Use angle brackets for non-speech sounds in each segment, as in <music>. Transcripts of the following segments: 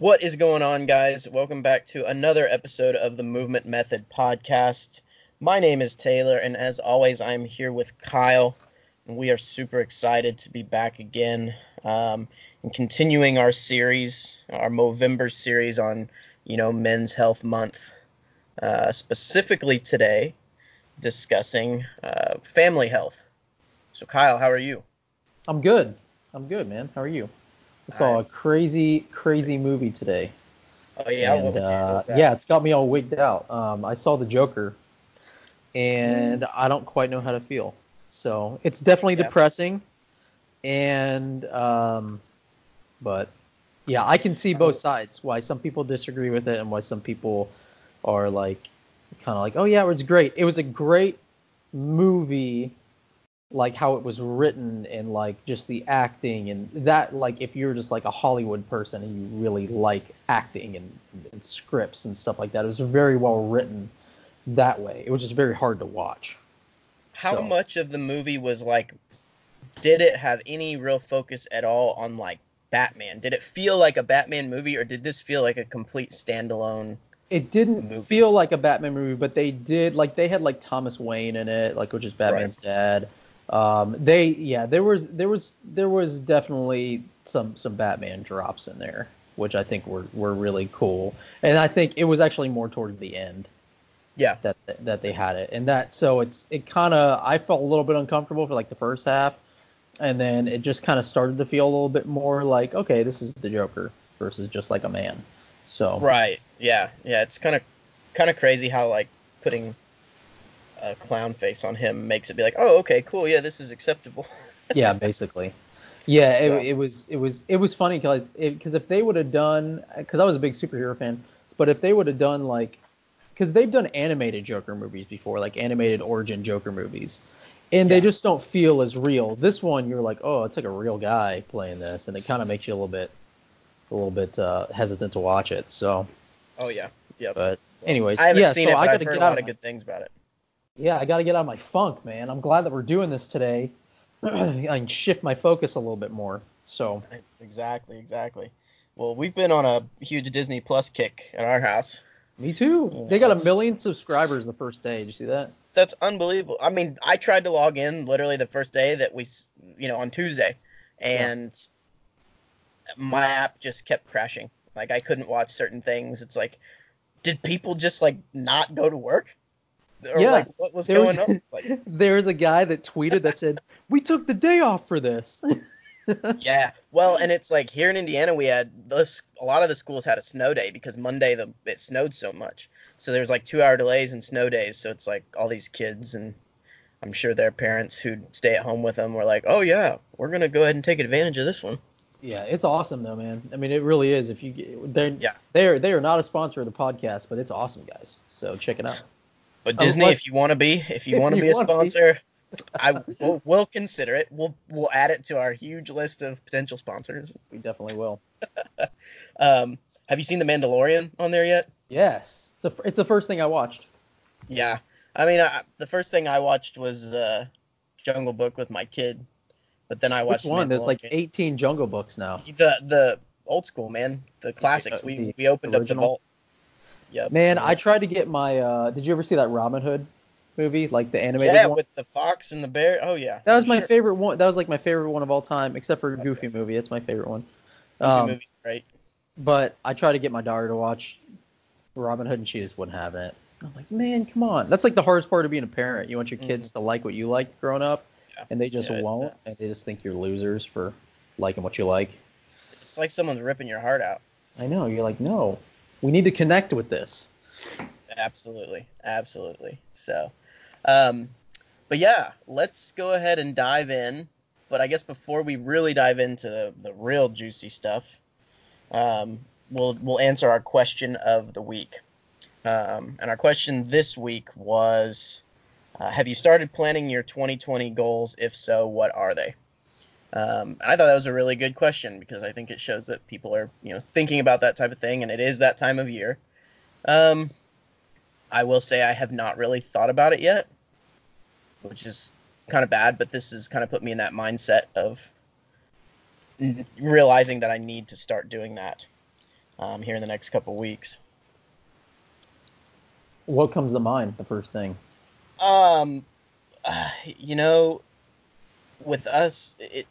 What is going on, guys? Welcome back to another episode of the Movement Method podcast. My name is Taylor, and as always, I'm here with Kyle. And we are super excited to be back again um, and continuing our series, our Movember series on, you know, Men's Health Month. Uh, specifically today, discussing uh, family health. So, Kyle, how are you? I'm good. I'm good, man. How are you? I saw a crazy, crazy movie today. Oh yeah, and, uh, yeah, it's got me all wigged out. Um, I saw the Joker, and mm. I don't quite know how to feel. So it's definitely yeah. depressing, and um, but yeah, I can see both sides. Why some people disagree with it, and why some people are like, kind of like, oh yeah, it was great. It was a great movie like how it was written and like just the acting and that like if you're just like a Hollywood person and you really like acting and, and scripts and stuff like that, it was very well written that way. It was just very hard to watch. How so. much of the movie was like did it have any real focus at all on like Batman? Did it feel like a Batman movie or did this feel like a complete standalone it didn't movie? feel like a Batman movie, but they did like they had like Thomas Wayne in it, like which is Batman's right. dad. Um, they yeah, there was there was there was definitely some some Batman drops in there, which I think were were really cool, and I think it was actually more toward the end. Yeah. That that they had it, and that so it's it kind of I felt a little bit uncomfortable for like the first half, and then it just kind of started to feel a little bit more like okay, this is the Joker versus just like a man. So. Right. Yeah. Yeah. It's kind of kind of crazy how like putting a clown face on him makes it be like, oh, okay, cool, yeah, this is acceptable. <laughs> yeah, basically. Yeah, so. it, it, was it was it was funny because because if they would have done because I was a big superhero fan, but if they would have done like because they've done animated Joker movies before, like animated origin Joker movies, and yeah. they just don't feel as real. This one, you're like, oh, it's like a real guy playing this, and it kind of makes you a little bit a little bit uh, hesitant to watch it. So. Oh yeah. Yeah. But anyways, I haven't yeah, seen so it, but I I've heard a lot of good things about it yeah, I got to get out of my funk, man. I'm glad that we're doing this today. <clears throat> I can shift my focus a little bit more. So exactly, exactly. Well, we've been on a huge Disney Plus kick at our house. Me too. Yeah, they got a million subscribers the first day. Did you see that? That's unbelievable. I mean, I tried to log in literally the first day that we, you know, on Tuesday, and yeah. my app just kept crashing. Like I couldn't watch certain things. It's like, did people just like not go to work? Or yeah, like, what was going was, on? <laughs> Like, there was a guy that tweeted that said, "We took the day off for this." <laughs> yeah, well, and it's like here in Indiana, we had this. A lot of the schools had a snow day because Monday the it snowed so much, so there's like two hour delays and snow days. So it's like all these kids and I'm sure their parents who'd stay at home with them were like, "Oh yeah, we're gonna go ahead and take advantage of this one." Yeah, it's awesome though, man. I mean, it really is. If you they're yeah they're they are not a sponsor of the podcast, but it's awesome, guys. So check it out. But Disney, if you want to be, if you want to be a sponsor. I will we'll consider it. We'll we'll add it to our huge list of potential sponsors. We definitely will. <laughs> um, have you seen The Mandalorian on there yet? Yes, it's the first thing I watched. Yeah, I mean, I, the first thing I watched was uh, Jungle Book with my kid, but then I watched Which one? There's like 18 Jungle Books now. The the old school man, the classics. We we opened original? up the vault. Yep. Man, I tried to get my. Uh, did you ever see that Robin Hood movie, like the animated one? yeah, one? with the fox and the bear. Oh yeah. That was my sure. favorite one. That was like my favorite one of all time, except for Goofy okay. movie. That's my favorite one. Goofy um, movie's great. But I tried to get my daughter to watch Robin Hood, and she just wouldn't have it. I'm like, man, come on. That's like the hardest part of being a parent. You want your kids mm-hmm. to like what you like growing up, yeah. and they just yeah, won't, and they just think you're losers for liking what you like. It's like someone's ripping your heart out. I know. You're like, no, we need to connect with this. Absolutely, absolutely. So, um, but yeah, let's go ahead and dive in. But I guess before we really dive into the, the real juicy stuff, um, we'll we'll answer our question of the week. Um, and our question this week was, uh, have you started planning your 2020 goals? If so, what are they? Um, I thought that was a really good question because I think it shows that people are, you know, thinking about that type of thing, and it is that time of year. Um, I will say I have not really thought about it yet, which is kind of bad, but this has kind of put me in that mindset of realizing that I need to start doing that. um, here in the next couple weeks. What comes to mind? The first thing. Um, uh, you know, with us, it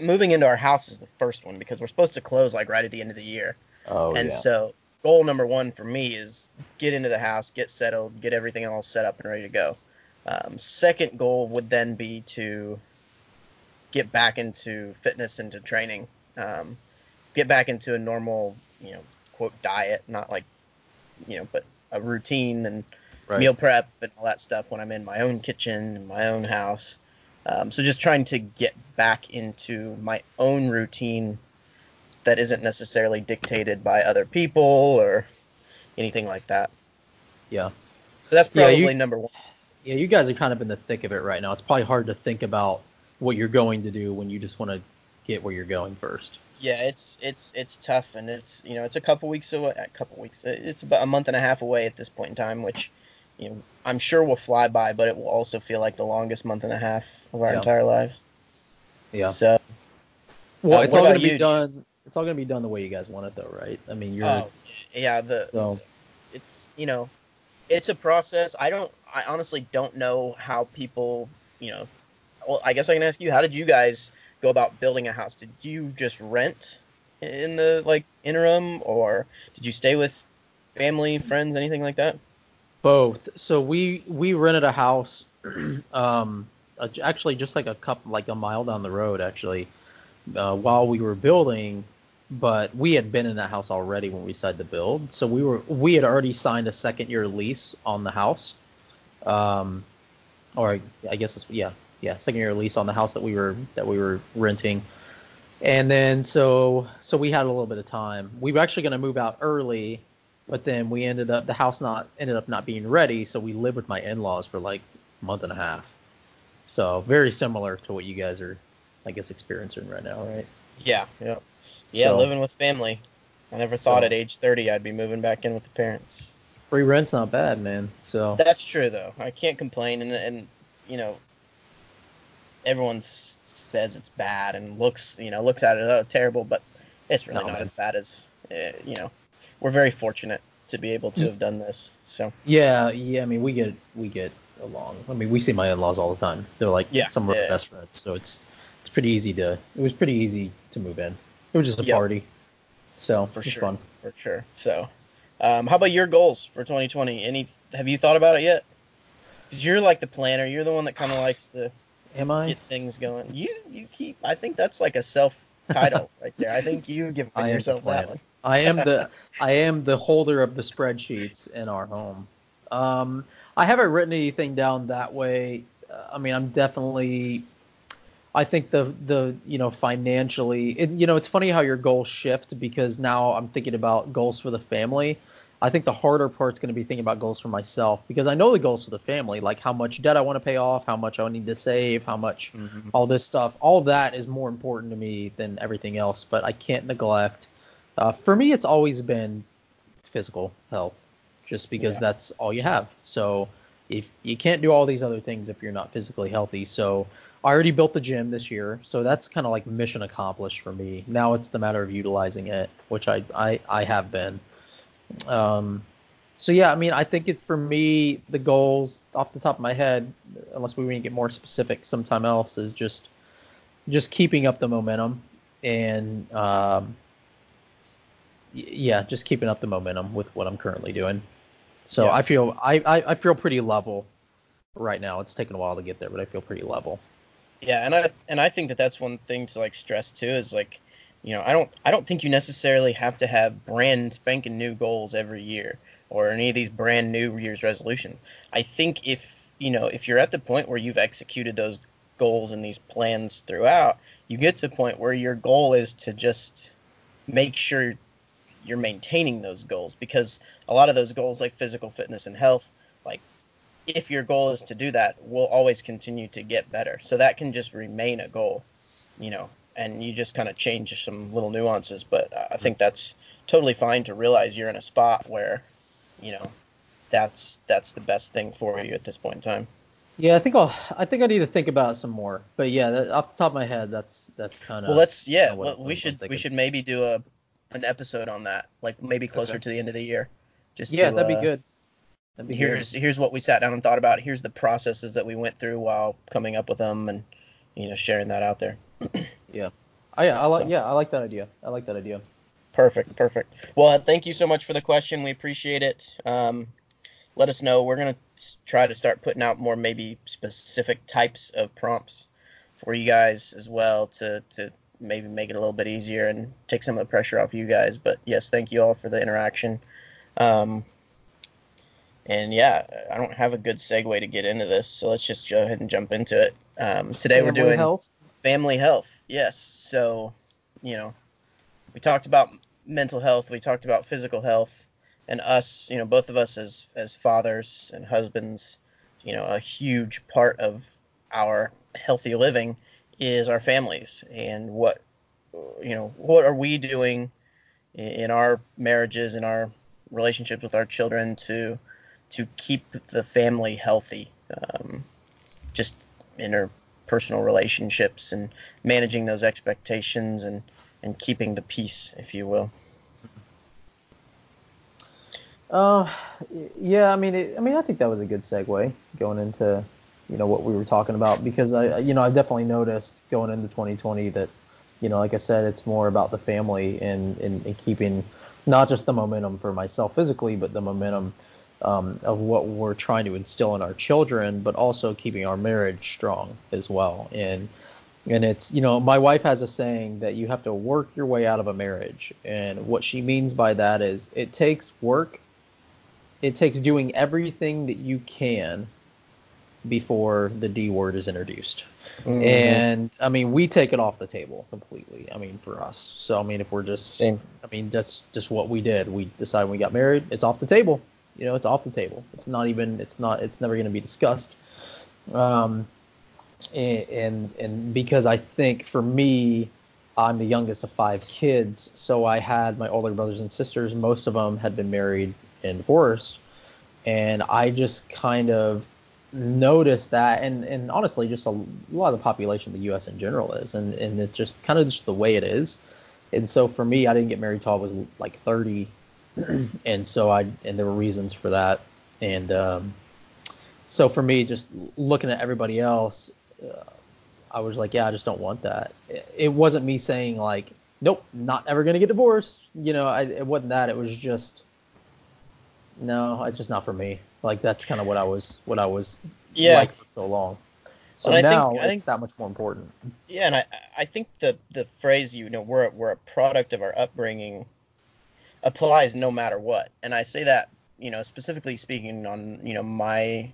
moving into our house is the first one because we're supposed to close like right at the end of the year. Oh and yeah. so goal number one for me is get into the house, get settled, get everything all set up and ready to go. Um, second goal would then be to get back into fitness, into training, um, get back into a normal, you know, quote diet, not like, you know, but a routine and Right. meal prep and all that stuff when I'm in my own kitchen, in my own house. Um, so just trying to get back into my own routine that isn't necessarily dictated by other people or anything like that. Yeah. So that's Yeah, probably you- number one. Yeah, you guys are kind of in the thick of it right now. It's probably hard to think about what you're going to do when you just want to get where you're going first. Yeah, it's it's it's tough, and it's you know it's a couple weeks away. A couple weeks. It's about a month and a half away at this point in time, which you know I'm sure will fly by, but it will also feel like the longest month and a half of our Yeah. entire lives. Yeah. So Well, Uh, it's what all going about to be done. It's all going to be done the way you guys want it, though, right? I mean, you're oh yeah, the so it's you know it's a process i don't i honestly don't know how people you know well i guess i can ask you how did you guys go about building a house did you just rent in the like interim or did you stay with family friends anything like that both. So we we rented a house, <clears throat> um, actually just like a couple like a mile down the road actually, uh, while we were building. But we had been in that house already when we decided to build, so we were we had already signed a second year lease on the house, um, or I guess it's yeah yeah second year lease on the house that we were that we were renting. And then so so we had a little bit of time. We were actually going to move out early, but then we ended up the house not ended up not being ready, so we lived with my in-laws for like a month and a half. So very similar to what you guys are, I guess, experiencing right now, right? yeah yeah yeah So- living with family i never thought So- at age 30 i'd be moving back in with the parents Free rent's not bad, man. So That's true though. I can't complain, and and you know, everyone s- says it's bad and looks you know looks at it oh terrible, but it's really No, not man. as bad as uh, you know. We're very fortunate to be able to have done this. So yeah, yeah. I mean, we get we get along. I mean, we see my in-laws all the time. They're like Yeah, some of our best friends. So it's it's pretty easy to. It was pretty easy to move in. It was just a Yep. party. So for sure, fun. for sure. So, um, how about your goals for 2020? Any have you thought about it yet? Because you're like the planner. You're the one that kind of likes to Am I? get things going. You you keep. I think that's like a self title <laughs> right there. I think you give I am the yourself that one. I am the <laughs> I am the holder of the spreadsheets in our home. Um, I haven't written anything down that way. Uh, I mean, I'm definitely. I think the the you know financially, it, you know, it's funny how your goals shift because now I'm thinking about goals for the family. I think the harder part's going to be thinking about goals for myself because I know the goals for the family, like how much debt I want to pay off, how much I need to save, how much Mhm. all this stuff. All that is more important to me than everything else, but I can't neglect. Uh, for me, it's always been physical health, just because Yeah. that's all you have. So if you can't do all these other things if you're not physically healthy. So I already built the gym this year, so that's kind of like mission accomplished for me. Now it's the matter of utilizing it, which I I, I have been. Um, so yeah, I mean, I think it for me the goals off the top of my head, unless we get more specific sometime else, is just just keeping up the momentum and um, yeah, just keeping up the momentum with what I'm currently doing. So Yeah. I feel I, I I feel pretty level right now. It's taken a while to get there, but I feel pretty level. Yeah, and I and I think that that's one thing to like stress too is like, you know, I don't I don't think you necessarily have to have brand spanking new goals every year or any of these brand new year's resolution. I think if you know if you're at the point where you've executed those goals and these plans throughout, you get to a point where your goal is to just make sure you're maintaining those goals because a lot of those goals like physical fitness and health like if your goal is to do that will always continue to get better. So that can just remain a goal you know and you just kind of change some little nuances but i think that's totally fine to realize you're in a spot where you know that's that's the best thing for you at this point in time. Yeah, I think I'll I think I need to think about it some more. But yeah, that, off the top of my head, that's that's kind of well let's yeah well, we should we should maybe do a an episode on that, like maybe closer Okay. to the end of the year. Just yeah, to, that'd be uh, good. That'd be Here's here's what we sat down and thought about. Here's the processes that we went through while coming up with them, and you know sharing that out there. <clears throat> good. I, yeah I like So- yeah, I like that idea. I like that idea. Perfect, perfect. Well, uh, thank you so much for the question. We appreciate it. Um, let us know. We're gonna try to start putting out more maybe specific types of prompts for you guys as well to to maybe make it a little bit easier and take some of the pressure off you guys. But yes, thank you all for the interaction. Um, and yeah, I don't have a good segue to get into this, so let's just go ahead and jump into it. Um, today we're doing health. family health yes so you know we talked about mental health we talked about physical health and us you know both of us as as fathers and husbands you know a huge part of our healthy living is our families and what you know what are we doing in, our marriages in our relationships with our children to to keep the family healthy um, just interpersonal relationships and managing those expectations and and keeping the peace if you will. Uh, yeah, I mean, it, I mean, I think that was a good segue going into, you know, what we were talking about because I, you know, I definitely noticed going into 2020 that, you know, like I said, it's more about the family and and, and keeping not just the momentum for myself physically, but the momentum um, of what we're trying to instill in our children, but also keeping our marriage strong as well. And and it's you know my wife has a saying that you have to work your way out of a marriage and what she means by that is it takes work it takes doing everything that you can before the d word is introduced. Mm-hmm. and i mean we take it off the table completely i mean for us. So i mean if we're just Same. i mean that's just what we did. We decided when we got married it's off the table. You know it's off the table. It's not even it's not it's never going to be discussed. Um and, and and because I think for me, I'm the youngest of five kids, so I had my older brothers and sisters. Most of them had been married and divorced, and I just kind of noticed that, and and honestly, just a lot of the population of the U.S. in general is, and and it's just kind of just the way it is. And so for me, I didn't get married till I was like 30, <clears throat> and so I and there were reasons for that, and um, so for me, just looking at everybody else, uh, I was like, yeah, I just don't want that. It, it wasn't me saying like, nope, not ever gonna get divorced. You know, I, it wasn't that. It was just, no, it's just not for me. Like that's kind of what I was, what I was Yeah. like for so long. So Well, I think- now I it's that much more important. Yeah, and I I think the the phrase you know we're we're a product of our upbringing applies no matter what, and I say that you know specifically speaking on you know my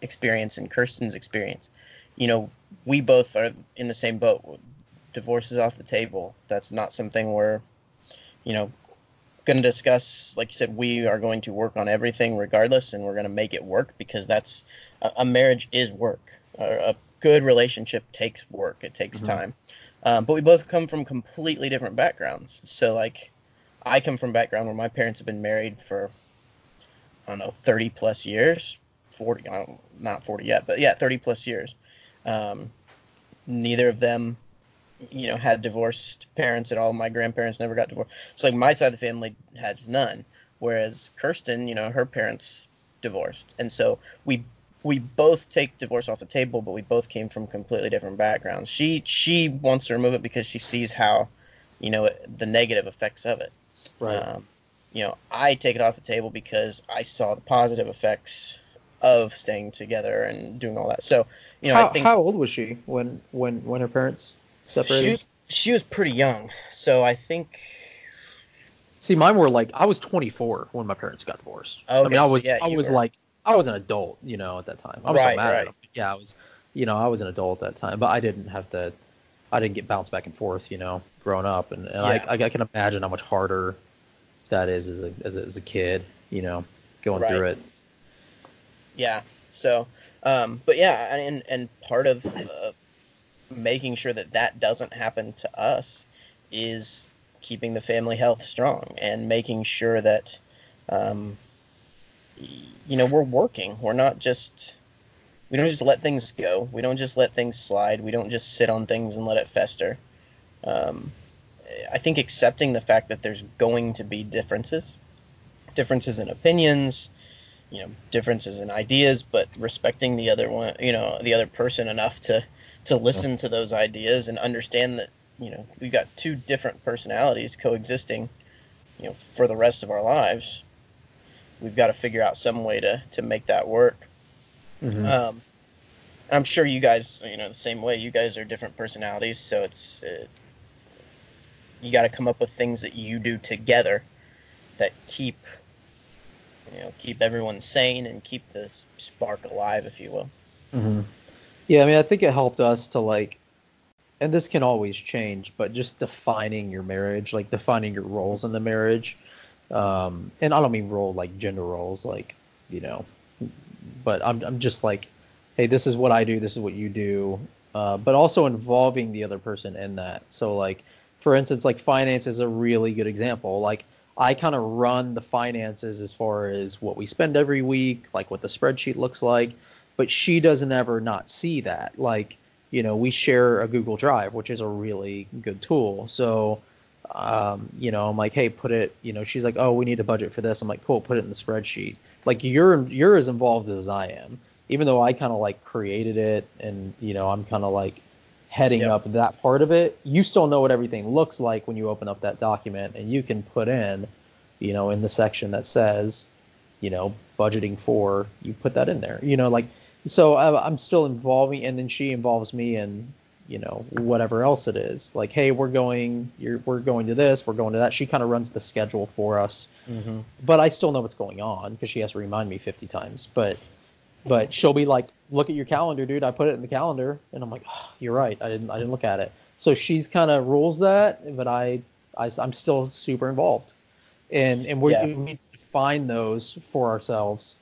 experience and Kirsten's experience. You know, we both are in the same boat. Divorce is off the table. That's not something we're you know going to discuss. Like you said, we are going to work on everything regardless, and we're going to make it work because that's a, marriage is work. A, a good relationship takes work. It takes Mhm. time. Um, but we both come from completely different backgrounds. So like, I come from a background where my parents have been married for I don't know 30 plus years, 40, I don't, not 40 yet, but yeah, 30 plus years. Um, neither of them, you know, had divorced parents at all. My grandparents never got divorced. So like my side of the family has none. Whereas Kirsten, you know, her parents divorced, and so we we both take divorce off the table, but we both came from completely different backgrounds. She she wants to remove it because she sees how, you know, the negative effects of it. Um, you know, I take it off the table because I saw the positive effects of staying together and doing all that. So, you know, how, I think how old was she when when when her parents separated? she was she was pretty young. So I think See, mine were like I was 24 when my parents got divorced. I mean, I so was yeah, I was were- like I was an adult, you know, at that time. I was Right, so mad right. at them. Yeah, I was, you know, I was an adult at that time, but I didn't have to. I didn't get bounced back and forth, you know, growing up, and, and Yeah. I, I can imagine how much harder that is as a as a, as a kid, you know, going through Right. it. Yeah. So, um, but yeah, and and part of uh, making sure that that doesn't happen to us is keeping the family health strong and making sure that, um, you know, we're working. We're not just we don't just let things go. We don't just let things slide. We don't just sit on things and let it fester. Um, I think accepting the fact that there's going to be differences, differences in opinions, you know, differences in ideas, but respecting the other one, you know, the other person enough to to listen to those ideas and understand that, you know, we've got two different personalities coexisting, you know, for the rest of our lives. We've got to figure out some way to to make that work. Mm-hmm. Um, I'm sure you guys, you know, the same way. You guys are different personalities, so it's it, you got to come up with things that you do together that keep you know keep everyone sane and keep the spark alive, if you will. Mm-hmm. Yeah, I mean, I think it helped us to like, and this can always change, but just defining your marriage, like defining your roles in the marriage. Um, and I don't mean role like gender roles, like you know, but I'm I'm just like, hey, this is what I do, this is what you do, uh, but also involving the other person in that. So like, for instance, like finance is a really good example. Like I kind of run the finances as far as what we spend every week, like what the spreadsheet looks like, but she doesn't ever not see that. Like, you know, we share a Google Drive, which is a really good tool. So, um, you know, I'm like, hey, put it, you know, she's like, oh, we need a budget for this. I'm like, cool, put it in the spreadsheet. Like you're you're as involved as I am, even though I kind of like created it and you know I'm kind of like heading yep. up that part of it, you still know what everything looks like when you open up that document and you can put in, you know, in the section that says, you know, budgeting for, you put that in there. You know, like so I, I'm still involving and then she involves me in, you know, whatever else it is. Like, hey, we're going you're we're going to this, we're going to that. She kind of runs the schedule for us. Mm-hmm. But I still know what's going on because she has to remind me 50 times. But but she'll be like, "Look at your calendar, dude. I put it in the calendar." And I'm like, oh, "You're right. I didn't. I didn't look at it." So she's kind of rules that, but I, I, am still super involved, and and we're, yeah. we define those for ourselves,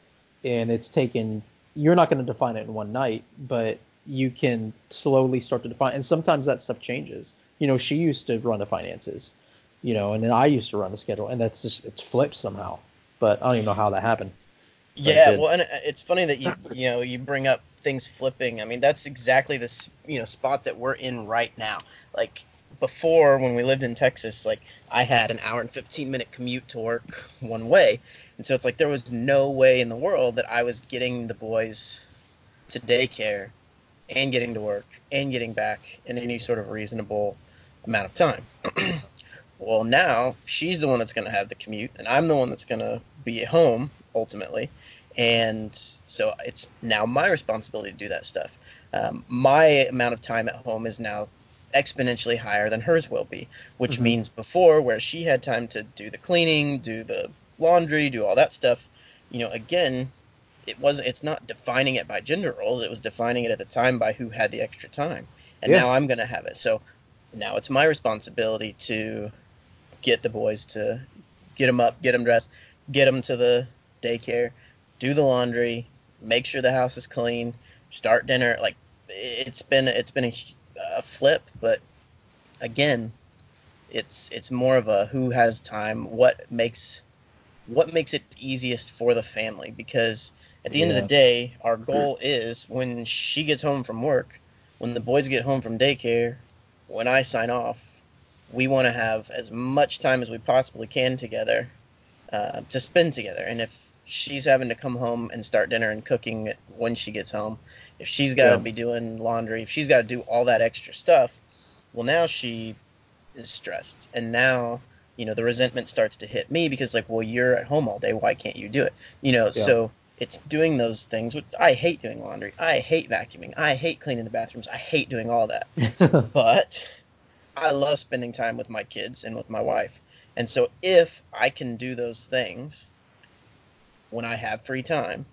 and it's taken. You're not going to define it in one night, but you can slowly start to define. And sometimes that stuff changes. You know, she used to run the finances, you know, and then I used to run the schedule, and that's just it's flipped somehow. But I don't even know how that happened. Yeah, well, and uh, it's funny that you you know you bring up things flipping. I mean, that's exactly this you know spot that we're in right now. Like before, when we lived in Texas, like I had an hour and 15 minute commute to work <laughs> one way, and so it's like there was no way in the world that I was getting the boys to daycare and getting to work and getting back in any sort of reasonable amount of time. <clears throat> well, now she's the one that's going to have the commute, and I'm the one that's going to be at home ultimately. And so it's now my responsibility to do that stuff. Um, my amount of time at home is now exponentially higher than hers will be, which mm-hmm. means before, where she had time to do the cleaning, do the laundry, do all that stuff, you know, again, it wasn't. It's not defining it by gender roles. It was defining it at the time by who had the extra time, and yeah. now I'm gonna have it. So now it's my responsibility to get the boys to get them up, get them dressed, get them to the daycare, do the laundry, make sure the house is clean, start dinner. Like it's been it's been a, a flip, but again, it's it's more of a who has time, what makes what makes it easiest for the family because at the yeah. end of the day, our goal is when she gets home from work, when the boys get home from daycare, when I sign off, we want to have as much time as we possibly can together uh, to spend together. And if she's having to come home and start dinner and cooking when she gets home, if she's got to yeah. be doing laundry, if she's got to do all that extra stuff, well, now she is stressed. And now, you know, the resentment starts to hit me because, like, well, you're at home all day. Why can't you do it? You know, yeah. so it's doing those things. Which I hate doing laundry. I hate vacuuming. I hate cleaning the bathrooms. I hate doing all that. <laughs> but I love spending time with my kids and with my wife. And so if I can do those things when I have free time,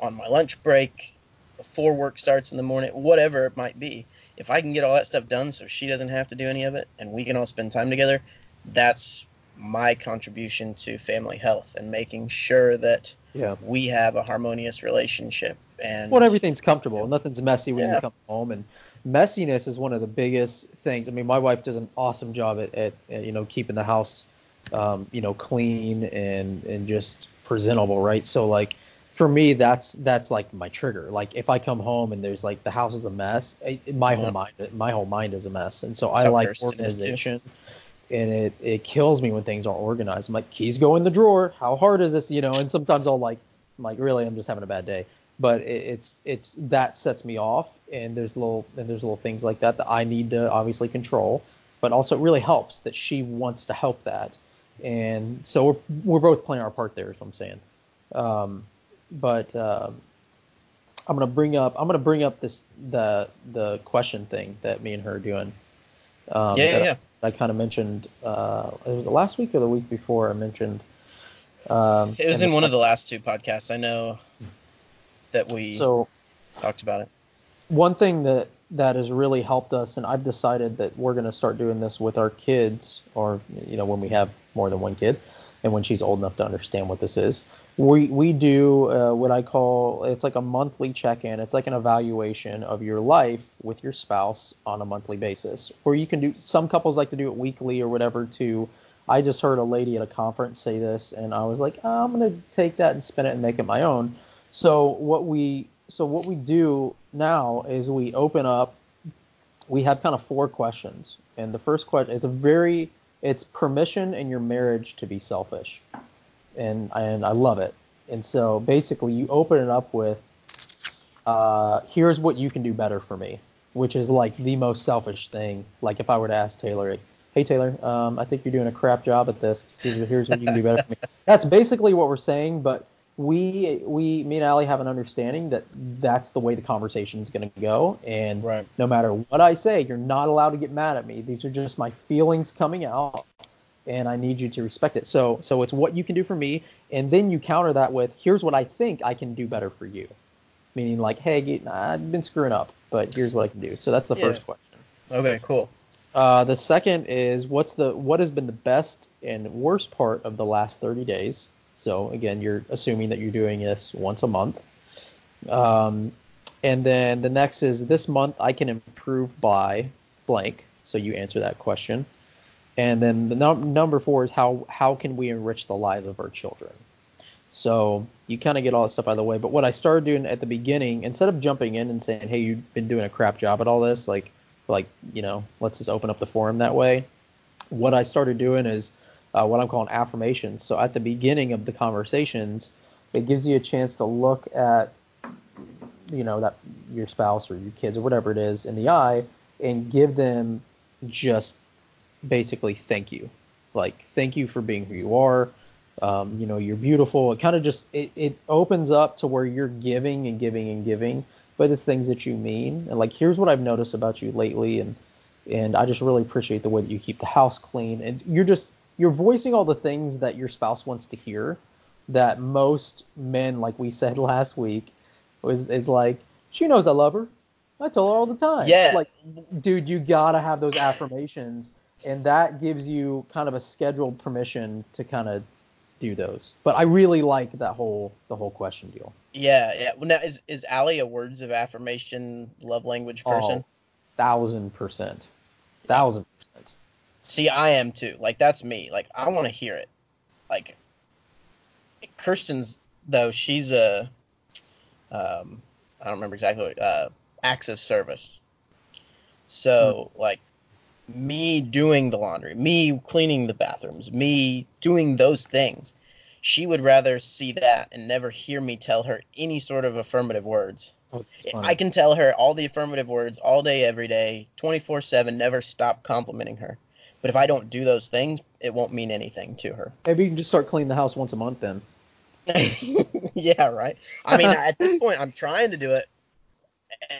on my lunch break, before work starts in the morning, whatever it might be, if I can get all that stuff done so she doesn't have to do any of it and we can all spend time together, that's my contribution to family health and making sure that yeah. we have a harmonious relationship and well everything's comfortable. Nothing's messy when yeah. you come home. And messiness is one of the biggest things. I mean my wife does an awesome job at, at, at you know keeping the house um, you know clean and and just presentable, right? So like for me, that's that's like my trigger. Like if I come home and there's like the house is a mess, my whole mind my whole mind is a mess, and so that's I like organization. and it it kills me when things aren't organized. I'm like, keys go in the drawer. How hard is this? You know, and sometimes I'll like, like, really, I'm just having a bad day. But it, it's it's that sets me off, and there's little and there's little things like that that I need to obviously control. But also, it really helps that she wants to help that, and so we're we're both playing our part there. As I'm saying. Um, but uh, I'm gonna bring up I'm gonna bring up this the the question thing that me and her are doing. Um, yeah, yeah. I, I kind of mentioned. Uh, it was the last week or the week before. I mentioned. Um, it was in one of the last two podcasts. I know that we so, talked about it. One thing that that has really helped us, and I've decided that we're going to start doing this with our kids, or you know, when we have more than one kid, and when she's old enough to understand what this is we we do uh, what I call it's like a monthly check-in. It's like an evaluation of your life with your spouse on a monthly basis. Or you can do some couples like to do it weekly or whatever too. I just heard a lady at a conference say this, and I was like, oh, I'm gonna take that and spin it and make it my own. So what we so what we do now is we open up. We have kind of four questions, and the first question it's a very it's permission in your marriage to be selfish and and I love it. And so basically, you open it up with, uh, "Here's what you can do better for me," which is like the most selfish thing. Like if I were to ask Taylor, "Hey Taylor, um, I think you're doing a crap job at this. Here's what you can do better for me." <laughs> That's basically what we're saying, but we we me and Allie have an understanding that that's the way the conversation is going to go, and right. no matter what I say, you're not allowed to get mad at me. These are just my feelings coming out and I need you to respect it. So so it's what you can do for me, and then you counter that with here's what I think I can do better for you, meaning like hey I've been screwing up, but here's what I can do. So that's the yeah. first question. Okay, cool. Uh, the second is what's the what has been the best and worst part of the last 30 days. So again, you're assuming that you're doing this once a month. Um, and then the next is this month I can improve by blank. So you answer that question. And then the num- number four is how how can we enrich the lives of our children? So you kind of get all that stuff out of the way. But what I started doing at the beginning, instead of jumping in and saying, "Hey, you've been doing a crap job at all this," like like you know, let's just open up the forum that way. What I started doing is uh, what I'm calling affirmations. So at the beginning of the conversations, it gives you a chance to look at you know that your spouse or your kids or whatever it is in the eye and give them just basically thank you. Like thank you for being who you are. Um, you know, you're beautiful. It kind of just it, it opens up to where you're giving and giving and giving, but it's things that you mean. And like here's what I've noticed about you lately and and I just really appreciate the way that you keep the house clean and you're just you're voicing all the things that your spouse wants to hear that most men like we <laughs> said last week was is like she knows I love her. I tell her all the time. Yeah. Like dude, you got to have those affirmations and that gives you kind of a scheduled permission to kind of do those. But I really like that whole the whole question deal. Yeah, yeah. Well, now is is Allie a words of affirmation love language person? Oh, thousand percent, thousand percent. See, I am too. Like that's me. Like I want to hear it. Like Kirsten's though she's a um I don't remember exactly what uh acts of service. So mm. like me doing the laundry, me cleaning the bathrooms, me doing those things. She would rather see that and never hear me tell her any sort of affirmative words. Oh, I can tell her all the affirmative words all day, every day, 24 7, never stop complimenting her. But if I don't do those things, it won't mean anything to her. Maybe you can just start cleaning the house once a month then. <laughs> yeah, right. I mean, at this point, I'm trying to do it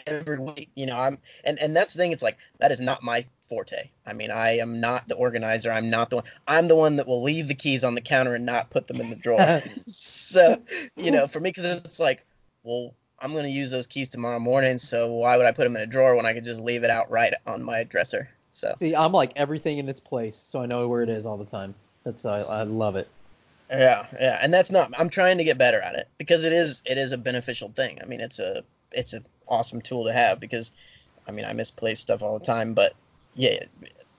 every week. You know, I'm and and that's the thing. It's like that is not my forte. I mean, I am not the organizer. I'm not the one. I'm the one that will leave the keys on the counter and not put them in the drawer. <laughs> so, you know, for me, because it's like, well, I'm going to use those keys tomorrow morning. So why would I put them in a drawer when I could just leave it out right on my dresser? So see, I'm like everything in its place, so I know where it is all the time. That's I, I love it. Yeah, yeah, and that's not. I'm trying to get better at it because it is it is a beneficial thing. I mean, it's a it's an awesome tool to have because, I mean, I misplace stuff all the time, but yeah,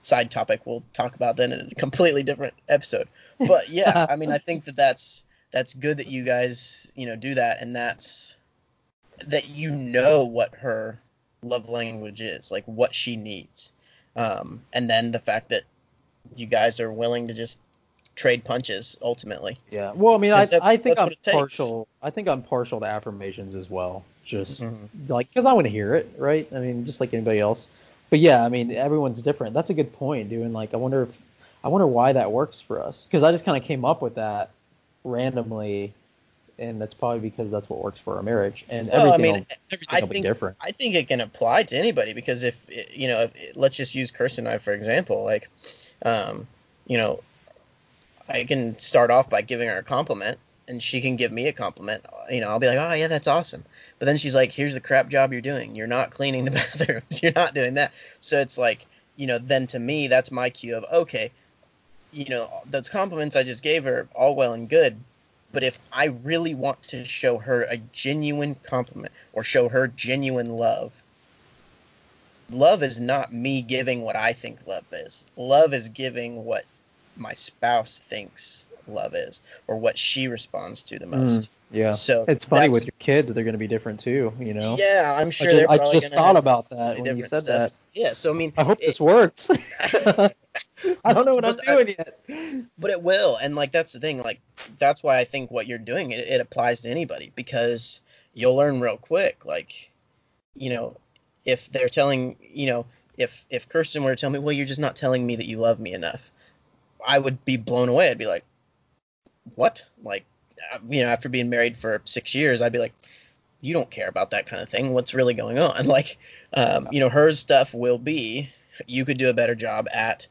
side topic we'll talk about then in a completely different episode. But yeah, <laughs> I mean, I think that that's that's good that you guys you know do that, and that's that you know what her love language is, like what she needs, um, and then the fact that you guys are willing to just trade punches ultimately. Yeah. Well, I mean, I, I think I'm what it takes. partial. I think I'm partial to affirmations as well. Just Mhm. like because I want to hear it, right? I mean, just like anybody else. But yeah, I mean, everyone's different. That's a good point, dude. And like, I wonder if I wonder why that works for us because I just kind of came up with that randomly, and that's probably because that's what works for our marriage. And Well, I everything, mean, will, everything I will be think different. I think it can apply to anybody because if you know, if, let's just use Kirsten and I for example. Like, um, you know, I can start off by giving her a compliment, and she can give me a compliment. You know, I'll be like, oh yeah, that's awesome. But then she's like, here's the crap job you're doing. You're not cleaning the <laughs> bathrooms. You're not doing that. So it's like, you know, then to me, that's my cue of okay, you know, those compliments I just gave her, all well and good. But if I really want to show her a genuine compliment or show her genuine love, love is not me giving what I think love is. Love is giving what my spouse thinks love is or what she responds to the most. Mm, yeah. So It's funny with your kids; they're going to be different too. You know. Yeah, I'm I sure just, they're I just thought about that when you said stuff. that. Yeah, so I mean, I hope it- this works. <laughs> I don't know what I'm But I- doing yet. but it will and like that's the thing like that's why i think what you're doing it, it applies to anybody because you'll learn real quick like you know if they're telling you know if if kirsten were to tell me well you're just not telling me that you love me enough i would be blown away. I'd be like what? Like uh, you know after being married for six years i'd be like you don't care about that kind of thing. What's really going on? <laughs> Like um, you know her stuff will be you could do a better job at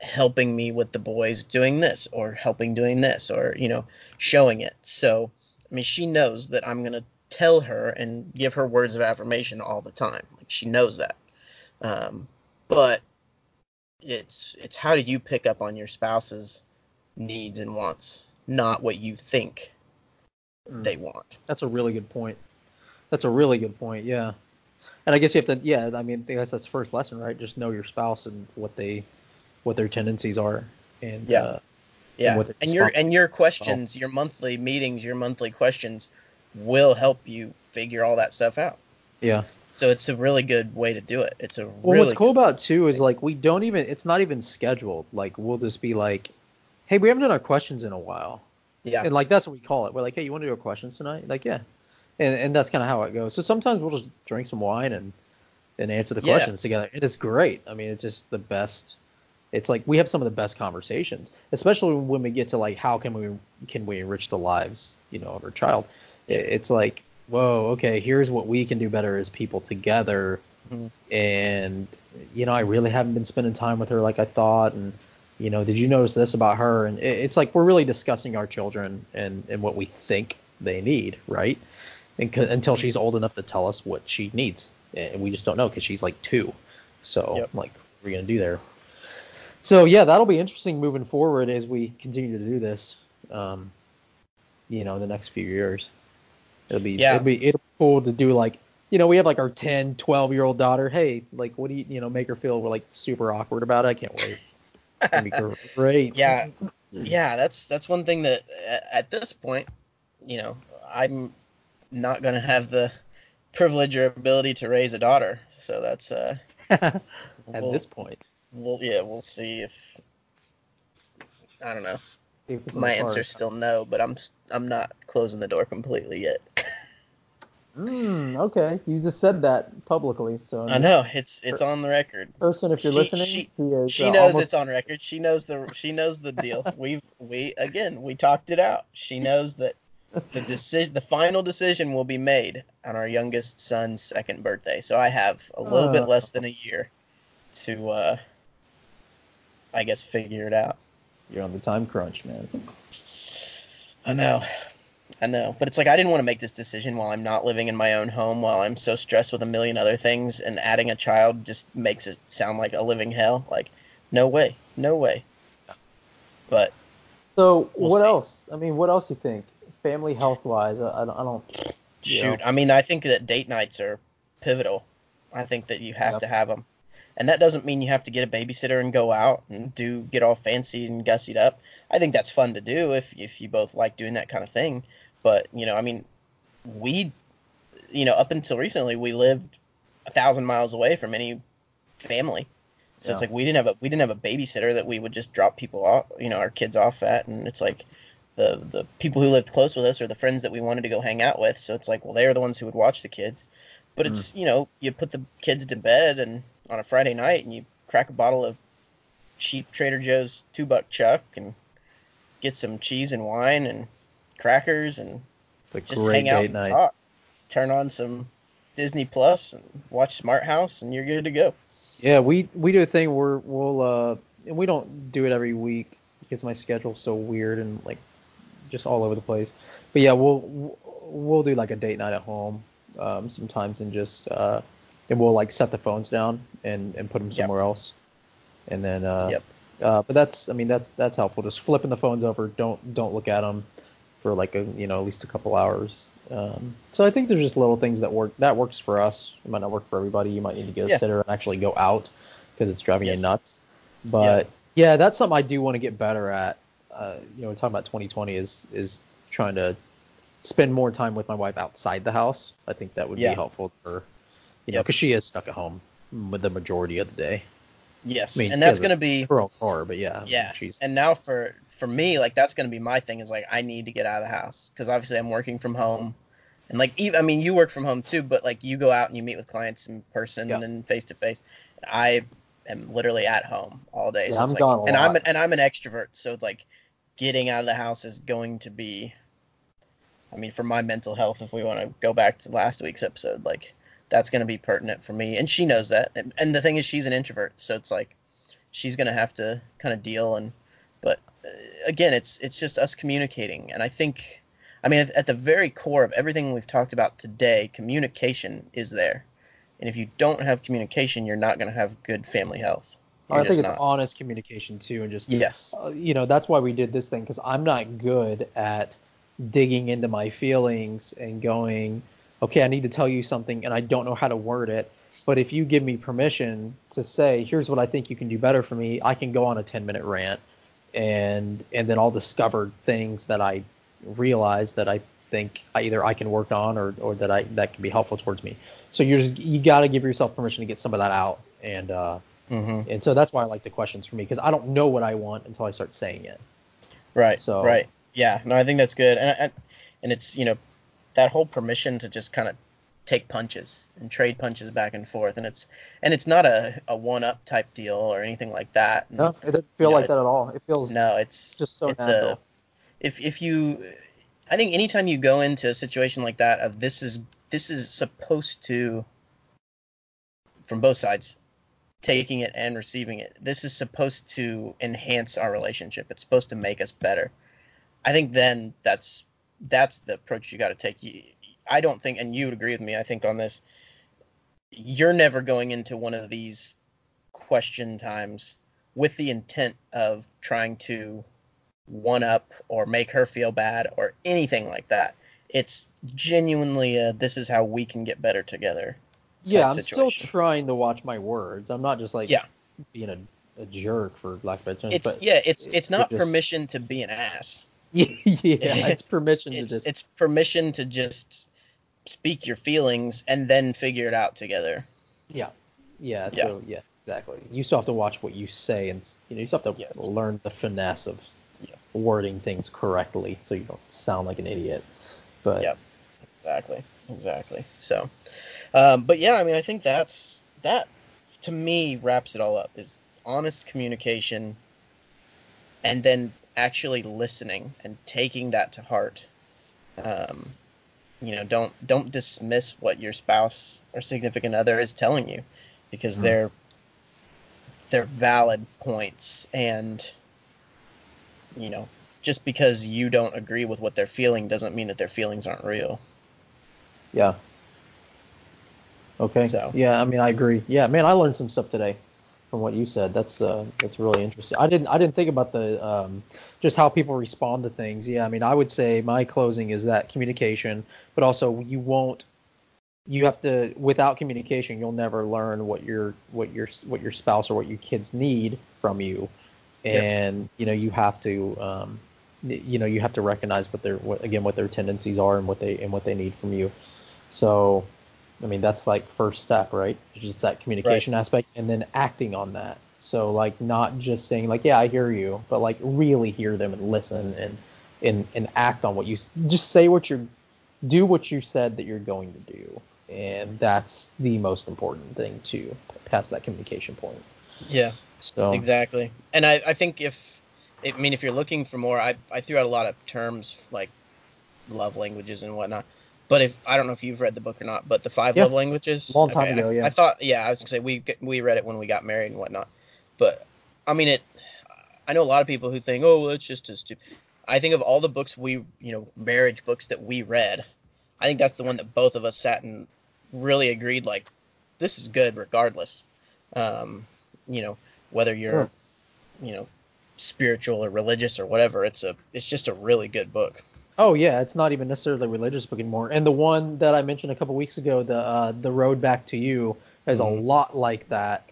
helping me with the boys doing this or helping doing this or you know showing it so i mean she knows that i'm going to tell her and give her words of affirmation all the time like she knows that um, but it's it's how do you pick up on your spouse's needs and wants not what you think Mm. they want That's a really good point. That's a really good point. Yeah. And I guess you have to. Yeah. I mean, I guess that's the first lesson, right? Just know your spouse and what they, what their tendencies are. And Yeah. Uh, yeah it and your and your questions your monthly meetings your monthly questions will help you figure all that stuff out yeah. So it's a really good way to do it. It's a Well, really what's cool about too is like we don't even. It's not even scheduled. Like we'll just be like, hey, we haven't done our questions in a while. yeah And like that's what we call it. We're like, hey, you want to do our questions tonight? Like, yeah. And and that's kind of how it goes. So sometimes we'll just drink some wine and and answer the Yeah. questions together. And It is great. I mean, it's just the best. It's like we have some of the best conversations, especially when we get to like how can we can we enrich the lives, you know, of our child. It's like, whoa, okay, here's what we can do better as people together. Mhm. And you know, I really haven't been spending time with her like I thought, and you know, did you notice this about her? And it, it's like we're really discussing our children and and what we think they need, right? And c- until she's old enough to tell us what she needs, and we just don't know because she's like two. So Yep. like, what are we gonna do there? So yeah, that'll be interesting moving forward as we continue to do this. Um, you know, in the next few years, it'll be Yeah. it'll be it'll be cool to do like you know we have like our 10 12 year old daughter hey like what do you you know make her feel like super awkward about it i can't wait it's <laughs> great Yeah. yeah that's that's one thing that at this point you know i'm not going to have the privilege or ability to raise a daughter so that's uh <laughs> at we'll, this point we'll yeah we'll see if i don't know. If it's in my answer's still no but i'm i'm not closing the door completely yet. <laughs> Mm, okay. You just said that publicly so i know. It's it's on the record. person if you're She- listening she- he is, she uh, knows almost- it's on record. She knows the she knows the deal. <laughs> We we again we talked it out. She knows that the decision the final decision will be made on our youngest son's second birthday. So i have a little bit Oh. less than a year to uh i guess figure it out. You're on the time crunch man. I know. I know. But it's like i didn't want to make this decision while i'm not living in my own home while i'm so stressed with a million other things and adding a child just makes it sound like a living hell. Like no way. No way. But so We'll what see. else? I mean what else you think? Family health wise I, I don't, I don't Shoot, know, I mean, I think that date nights are pivotal. I think that you have Yep. to have them, and that doesn't mean you have to get a babysitter and go out and do get all fancy and gussied up. I think that's fun to do if if you both like doing that kind of thing. But you know, I mean, we, you know, up until recently, we lived a thousand miles away from any family, So yeah. it's like we didn't have a we didn't have a babysitter that we would just drop people off, you know, our kids off at, and it's like the the people who lived close with us are the friends that we wanted to go hang out with. So it's like, well, they are the ones who would watch the kids. But it's mm. you know, you put the kids to bed and on a Friday night, and you crack a bottle of cheap Trader Joe's two buck chuck and get some cheese and wine and crackers and just hang out and night. talk. Turn on some Disney Plus and watch Smart House, and you're good to go. Yeah, we we do a thing where we'll uh, and we don't do it every week because my schedule's so weird and like just all over the place. But yeah, we'll we'll do like a date night at home um, sometimes and just uh, and we'll like set the phones down and and put them somewhere yep. else. And then uh, yep. Uh, but that's I mean that's that's helpful. Just flipping the phones over. Don't don't look at them for like a you know at least a couple hours. Um, so I think there's just little things that work. That works for us. It might not work for everybody. You might need to get a yeah. sitter and actually go out because it's driving yes. you nuts. But yeah. yeah. that's something I do want to get better at. Uh, you know, talking about 2020 is is trying to spend more time with my wife outside the house. I think that would yeah. be helpful for you know because she is stuck at home with the majority of the day. Yes, I mean, and that's going to be her own car, but yeah. Yeah, she's and now for for me, like that's going to be my thing is like I need to get out of the house because obviously I'm working from home, and like even I mean you work from home too, but like you go out and you meet with clients in person yeah. and face to face. I am literally at home all day, yeah, so I'm like, gone and lot. I'm an, and I'm an extrovert, so it's like getting out of the house is going to be, I mean, for my mental health, if we want to go back to last week's episode, like that's going to be pertinent for me, and she knows that. And, and the thing is, she's an introvert, so it's like she's going to have to kind of deal and, but uh, again, it's it's just us communicating, and I think, I mean, at, at the very core of everything we've talked about today, communication is there, and if you don't have communication, you're not going to have good family health. You're I think it's not. honest communication too, and just yes, uh, you know, that's why we did this thing because I'm not good at digging into my feelings and going, okay, I need to tell you something, and I don't know how to word it. But if you give me permission to say, here's what I think you can do better for me, I can go on a 10 minute rant, and and then I'll discover things that I realize that I think either I can work on or, or that I that can be helpful towards me. So you're just, you got to give yourself permission to get some of that out, and uh, mm-hmm. and so that's why I like the questions for me because I don't know what I want until I start saying it. Right. So right. Yeah. No, I think that's good, and and, and it's you know that whole permission to just kind of take punches and trade punches back and forth and it's and it's not a, a one up type deal or anything like that. No it doesn't feel like know, that at all. It feels no it's just so it's natural a, if if you i think anytime you go into a situation like that of this is this is supposed to from both sides taking it and receiving it this is supposed to enhance our relationship. It's supposed to make us better. I think then that's that's the approach you got to take you, I don't think, and you would agree with me, I think, on this. You're never going into one of these question times with the intent of trying to one up or make her feel bad or anything like that. It's genuinely a, this is how we can get better together. Yeah, I'm situation. still trying to watch my words. I'm not just like yeah. being a, a jerk for lack of a better term. It's yeah, it's it's not just, permission to be an ass. <laughs> yeah, it's permission it's, to just it's permission to just speak your feelings and then figure it out together. Yeah. Yeah. yeah. So yeah, exactly. You still have to watch what you say, and you know you still have to learn the finesse of yeah. wording things correctly, so you don't sound like an idiot. But yeah, exactly, exactly. So, um, but yeah, I mean, I think that's that to me wraps it all up is honest communication, and then actually listening and taking that to heart. Um, you know don't don't dismiss what your spouse or significant other is telling you because mm-hmm. they're they're valid points and you know just because you don't agree with what they're feeling doesn't mean that their feelings aren't real. Yeah. Okay. So. Yeah i mean i agree. Yeah man i learned some stuff today from what you said. That's uh, that's really interesting. I didn't I didn't think about the um, just how people respond to things. Yeah, I mean, I would say my closing is that communication, but also you won't. You have to without communication, you'll never learn what your what your what your spouse or what your kids need from you, and yep. you know you have to um, you know you have to recognize what their what, again what their tendencies are and what they and what they need from you. So I mean, that's like first step, right? Just that communication right. aspect, and then acting on that. So like not just saying like yeah I hear you, but like really hear them and listen and and and act on what you just say what you're do what you said that you're going to do, and that's the most important thing to pass that communication point. Yeah. So exactly, and I I think if I mean if you're looking for more, I I threw out a lot of terms like love languages and whatnot. But if I don't know if you've read the book or not, but the five yeah. love languages. Long time okay, ago, yeah. I, I, thought, yeah, I was gonna say we we read it when we got married and whatnot. But I mean, it. I know a lot of people who think, oh, well, it's just as stupid. I think of all the books we, you know, marriage books that we read, I think that's the one that both of us sat and really agreed, like, this is good regardless. Um, you know, whether you're, you know, spiritual or religious or whatever, it's a, it's just a really good book. Oh yeah, it's not even necessarily a religious book anymore. And the one that I mentioned a couple weeks ago, the uh, the Road Back to You, is mm-hmm. a lot like that.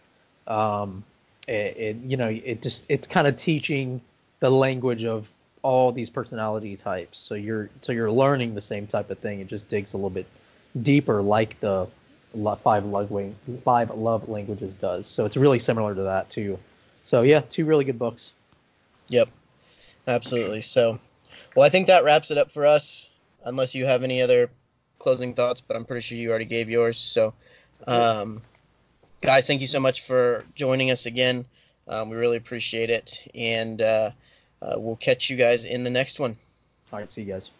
Um, it, it, you know it just it's kind of teaching the language of all these personality types. So you're so you're learning the same type of thing. It just digs a little bit deeper, like the five love five love languages does. So it's really similar to that too. So yeah, two really good books. Yep, absolutely. So well, I think that wraps it up for us. Unless you have any other closing thoughts, but I'm pretty sure you already gave yours. So, um, guys, thank you so much for joining us again. Um, we really appreciate it, and uh, uh, we'll catch you guys in the next one. All right, see you guys.